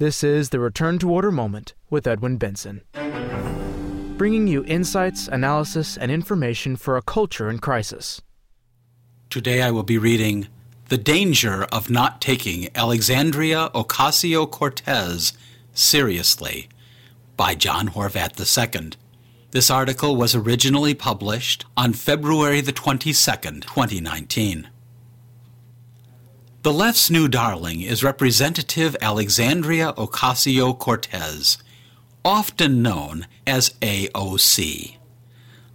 This is the Return to Order Moment with Edwin Benson, bringing you insights, analysis, and information for a culture in crisis. Today I will be reading The Danger of Not Taking Alexandria Ocasio Cortez Seriously by John Horvat II. This article was originally published on February the 22nd, 2019. The left's new darling is Representative Alexandria Ocasio Cortez, often known as AOC.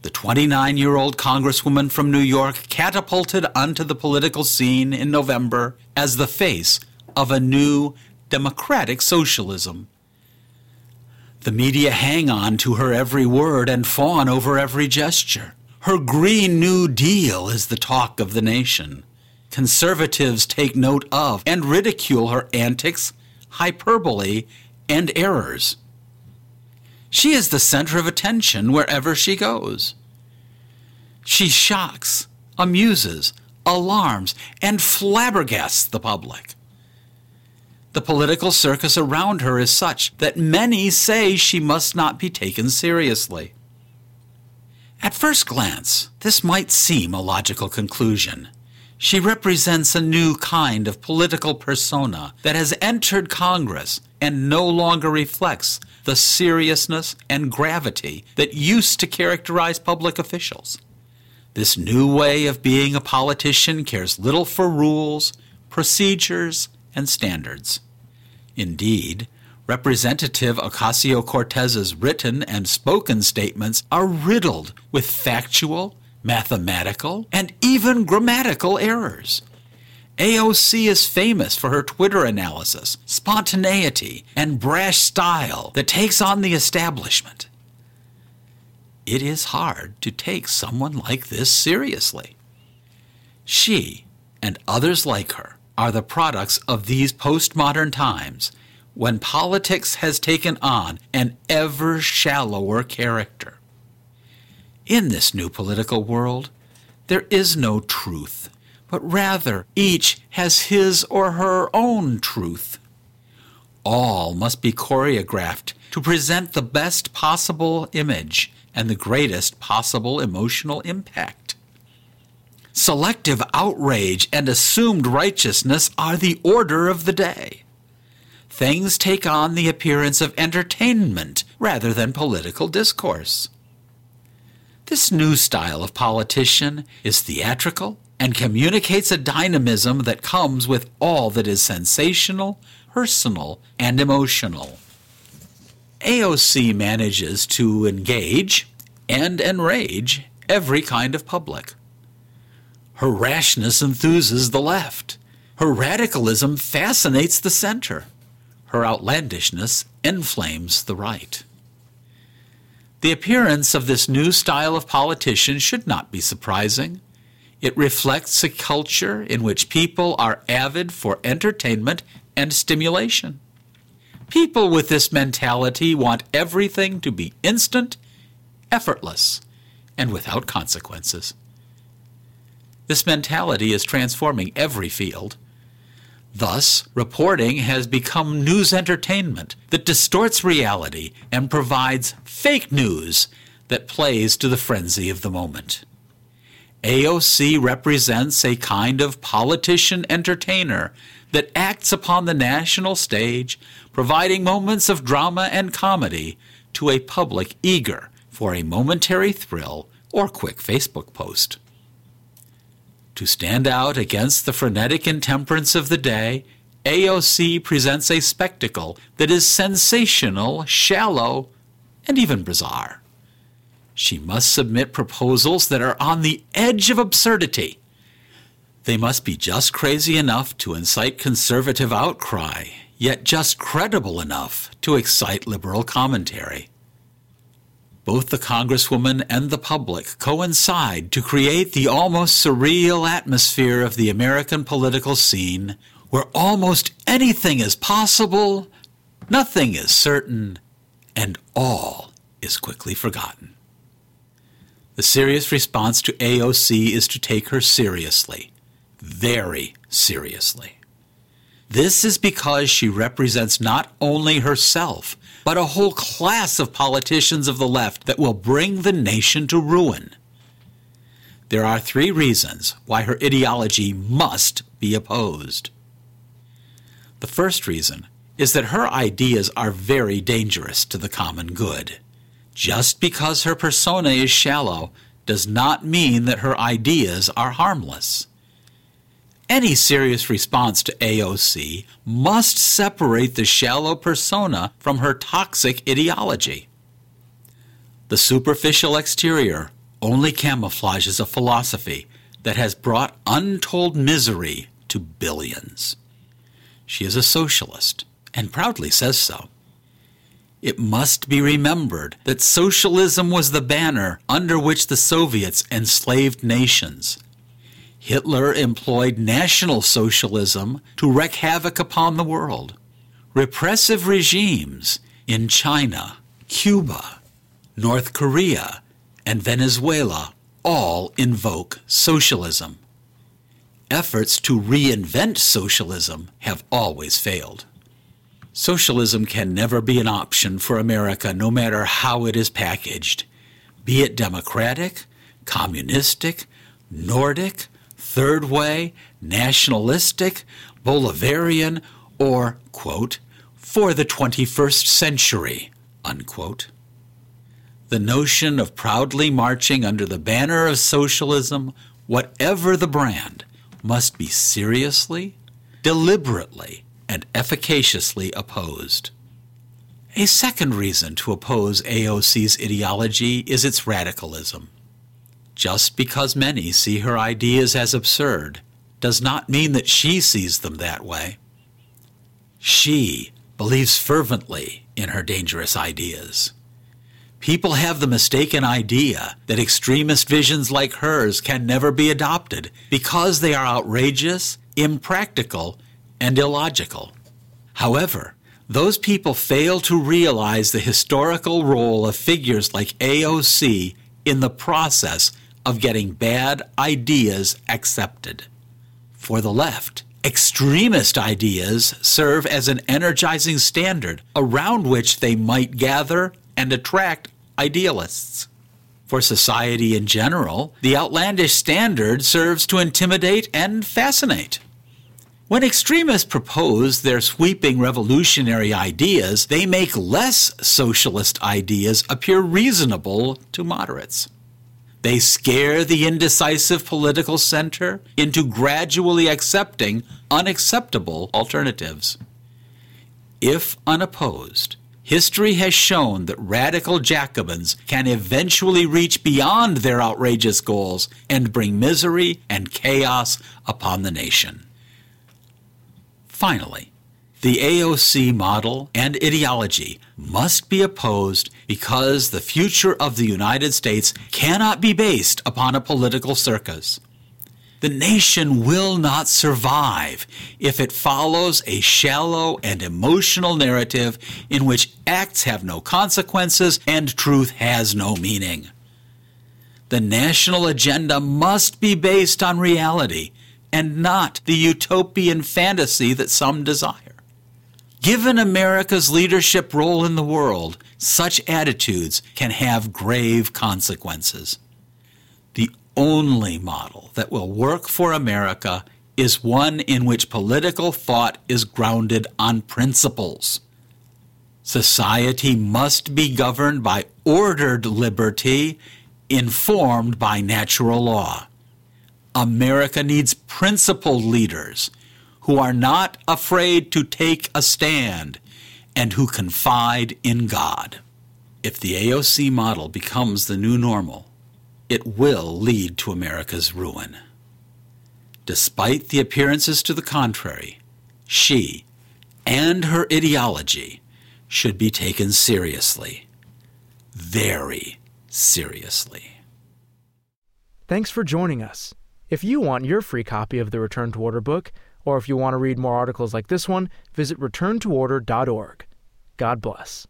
The 29 year old Congresswoman from New York catapulted onto the political scene in November as the face of a new democratic socialism. The media hang on to her every word and fawn over every gesture. Her Green New Deal is the talk of the nation conservatives take note of and ridicule her antics, hyperbole, and errors. She is the center of attention wherever she goes. She shocks, amuses, alarms, and flabbergasts the public. The political circus around her is such that many say she must not be taken seriously. At first glance, this might seem a logical conclusion. She represents a new kind of political persona that has entered Congress and no longer reflects the seriousness and gravity that used to characterize public officials. This new way of being a politician cares little for rules, procedures, and standards. Indeed, Representative Ocasio Cortez's written and spoken statements are riddled with factual mathematical, and even grammatical errors. AOC is famous for her Twitter analysis, spontaneity, and brash style that takes on the establishment. It is hard to take someone like this seriously. She, and others like her, are the products of these postmodern times when politics has taken on an ever shallower character. In this new political world, there is no truth, but rather each has his or her own truth. All must be choreographed to present the best possible image and the greatest possible emotional impact. Selective outrage and assumed righteousness are the order of the day. Things take on the appearance of entertainment rather than political discourse. This new style of politician is theatrical and communicates a dynamism that comes with all that is sensational, personal, and emotional. AOC manages to engage and enrage every kind of public. Her rashness enthuses the left. Her radicalism fascinates the center. Her outlandishness inflames the right. The appearance of this new style of politician should not be surprising. It reflects a culture in which people are avid for entertainment and stimulation. People with this mentality want everything to be instant, effortless, and without consequences. This mentality is transforming every field. Thus, reporting has become news entertainment that distorts reality and provides fake news that plays to the frenzy of the moment. AOC represents a kind of politician entertainer that acts upon the national stage, providing moments of drama and comedy to a public eager for a momentary thrill or quick Facebook post. To stand out against the frenetic intemperance of the day, AOC presents a spectacle that is sensational, shallow, and even bizarre. She must submit proposals that are on the edge of absurdity. They must be just crazy enough to incite conservative outcry, yet just credible enough to excite liberal commentary both the Congresswoman and the public coincide to create the almost surreal atmosphere of the American political scene where almost anything is possible, nothing is certain, and all is quickly forgotten. The serious response to AOC is to take her seriously, very seriously. This is because she represents not only herself, but a whole class of politicians of the left that will bring the nation to ruin. There are three reasons why her ideology must be opposed. The first reason is that her ideas are very dangerous to the common good. Just because her persona is shallow does not mean that her ideas are harmless. Any serious response to AOC must separate the shallow persona from her toxic ideology. The superficial exterior only camouflages a philosophy that has brought untold misery to billions. She is a socialist and proudly says so. It must be remembered that socialism was the banner under which the Soviets enslaved nations. Hitler employed National Socialism to wreak havoc upon the world. Repressive regimes in China, Cuba, North Korea, and Venezuela all invoke socialism. Efforts to reinvent socialism have always failed. Socialism can never be an option for America, no matter how it is packaged, be it democratic, communistic, Nordic, third way, nationalistic, Bolivarian, or, quote, for the 21st century, unquote. The notion of proudly marching under the banner of socialism, whatever the brand, must be seriously, deliberately, and efficaciously opposed. A second reason to oppose AOC's ideology is its radicalism. Just because many see her ideas as absurd does not mean that she sees them that way. She believes fervently in her dangerous ideas. People have the mistaken idea that extremist visions like hers can never be adopted because they are outrageous, impractical, and illogical. However, those people fail to realize the historical role of figures like AOC in the process of getting bad ideas accepted. For the left, extremist ideas serve as an energizing standard around which they might gather and attract idealists. For society in general, the outlandish standard serves to intimidate and fascinate. When extremists propose their sweeping revolutionary ideas, they make less socialist ideas appear reasonable to moderates. They scare the indecisive political center into gradually accepting unacceptable alternatives. If unopposed, history has shown that radical Jacobins can eventually reach beyond their outrageous goals and bring misery and chaos upon the nation. Finally, the AOC model and ideology must be opposed because the future of the United States cannot be based upon a political circus. The nation will not survive if it follows a shallow and emotional narrative in which acts have no consequences and truth has no meaning. The national agenda must be based on reality and not the utopian fantasy that some desire. Given America's leadership role in the world, such attitudes can have grave consequences. The only model that will work for America is one in which political thought is grounded on principles. Society must be governed by ordered liberty, informed by natural law. America needs principled leaders who are not afraid to take a stand and who confide in God. If the AOC model becomes the new normal, it will lead to America's ruin. Despite the appearances to the contrary, she and her ideology should be taken seriously. Very seriously. Thanks for joining us. If you want your free copy of the Return to Order book, or if you want to read more articles like this one, visit returntoorder.org. God bless.